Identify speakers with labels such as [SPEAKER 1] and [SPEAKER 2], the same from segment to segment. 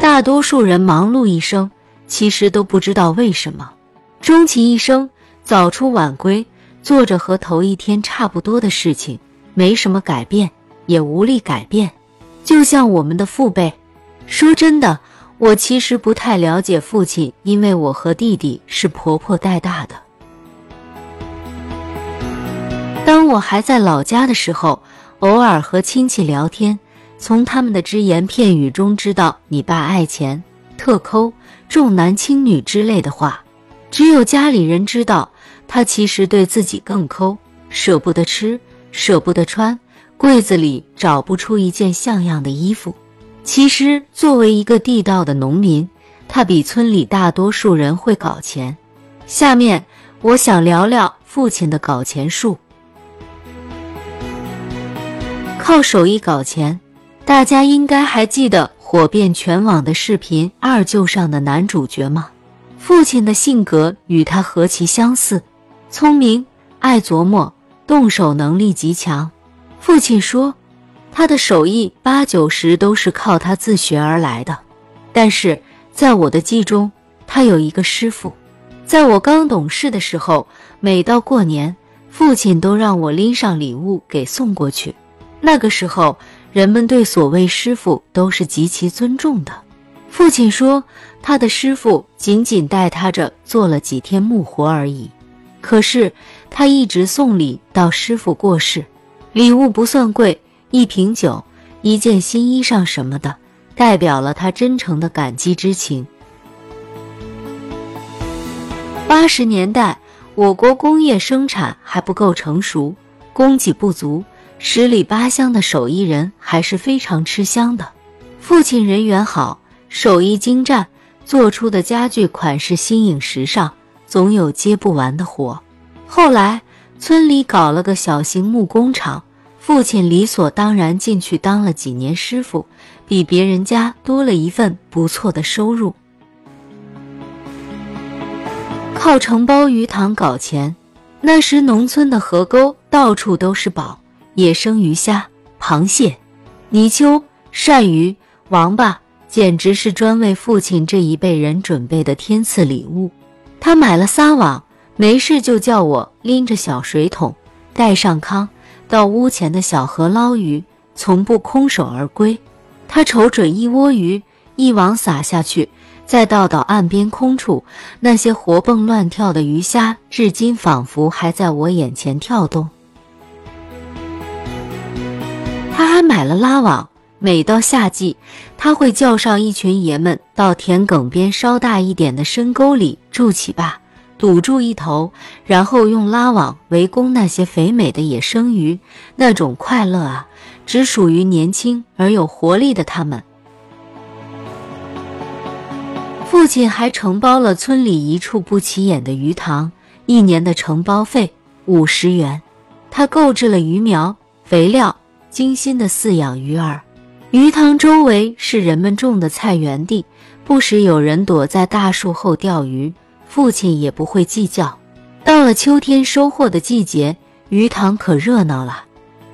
[SPEAKER 1] 大多数人忙碌一生，其实都不知道为什么，终其一生早出晚归，做着和头一天差不多的事情，没什么改变，也无力改变。就像我们的父辈，说真的，我其实不太了解父亲，因为我和弟弟是婆婆带大的。当我还在老家的时候，偶尔和亲戚聊天，从他们的只言片语中知道你爸爱钱、特抠、重男轻女之类的话。只有家里人知道，他其实对自己更抠，舍不得吃，舍不得穿，柜子里找不出一件像样的衣服。其实，作为一个地道的农民，他比村里大多数人会搞钱。下面，我想聊聊父亲的搞钱术。靠手艺搞钱，大家应该还记得火遍全网的视频《二舅》上的男主角吗？父亲的性格与他何其相似，聪明、爱琢磨、动手能力极强。父亲说，他的手艺八九十都是靠他自学而来的。但是在我的记忆中，他有一个师傅。在我刚懂事的时候，每到过年，父亲都让我拎上礼物给送过去。那个时候，人们对所谓师傅都是极其尊重的。父亲说，他的师傅仅仅带他着做了几天木活而已。可是他一直送礼到师傅过世，礼物不算贵，一瓶酒、一件新衣裳什么的，代表了他真诚的感激之情。八十年代，我国工业生产还不够成熟，供给不足。十里八乡的手艺人还是非常吃香的。父亲人缘好，手艺精湛，做出的家具款式新颖时尚，总有接不完的活。后来村里搞了个小型木工厂，父亲理所当然进去当了几年师傅，比别人家多了一份不错的收入。靠承包鱼塘搞钱，那时农村的河沟到处都是宝。野生鱼虾、螃蟹、泥鳅、鳝鱼、王八，简直是专为父亲这一辈人准备的天赐礼物。他买了撒网，没事就叫我拎着小水桶，带上糠，到屋前的小河捞鱼，从不空手而归。他瞅准一窝鱼，一网撒下去，再倒到岸边空处，那些活蹦乱跳的鱼虾，至今仿佛还在我眼前跳动。他还买了拉网，每到夏季，他会叫上一群爷们到田埂边稍大一点的深沟里筑起坝，堵住一头，然后用拉网围攻那些肥美的野生鱼。那种快乐啊，只属于年轻而有活力的他们。父亲还承包了村里一处不起眼的鱼塘，一年的承包费五十元。他购置了鱼苗、肥料。精心的饲养鱼儿，鱼塘周围是人们种的菜园地，不时有人躲在大树后钓鱼，父亲也不会计较。到了秋天收获的季节，鱼塘可热闹了。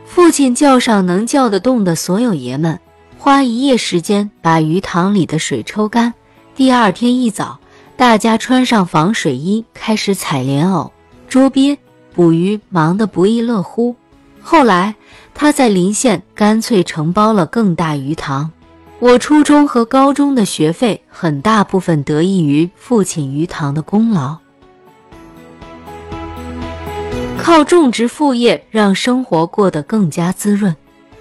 [SPEAKER 1] 父亲叫上能叫得动的所有爷们，花一夜时间把鱼塘里的水抽干。第二天一早，大家穿上防水衣，开始采莲藕、捉鳖、捕鱼，忙得不亦乐乎。后来。他在临县干脆承包了更大鱼塘，我初中和高中的学费很大部分得益于父亲鱼塘的功劳。靠种植副业让生活过得更加滋润。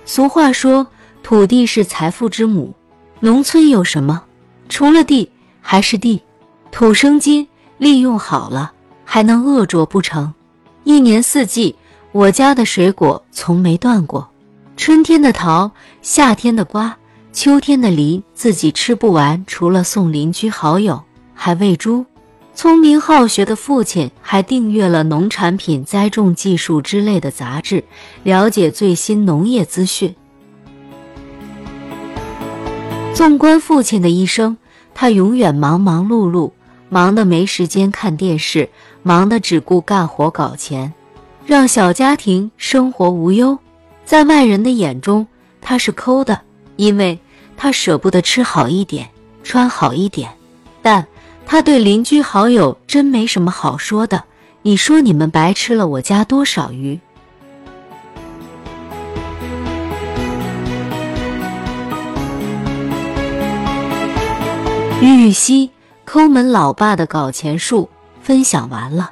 [SPEAKER 1] 俗话说，土地是财富之母。农村有什么？除了地还是地，土生金，利用好了还能恶作不成？一年四季。我家的水果从没断过，春天的桃，夏天的瓜，秋天的梨，自己吃不完，除了送邻居好友，还喂猪。聪明好学的父亲还订阅了农产品栽种技术之类的杂志，了解最新农业资讯。纵观父亲的一生，他永远忙忙碌碌，忙得没时间看电视，忙得只顾干活搞钱。让小家庭生活无忧，在外人的眼中，他是抠的，因为他舍不得吃好一点，穿好一点。但他对邻居好友真没什么好说的。你说你们白吃了我家多少鱼？玉玉溪抠门老爸的搞钱术分享完了。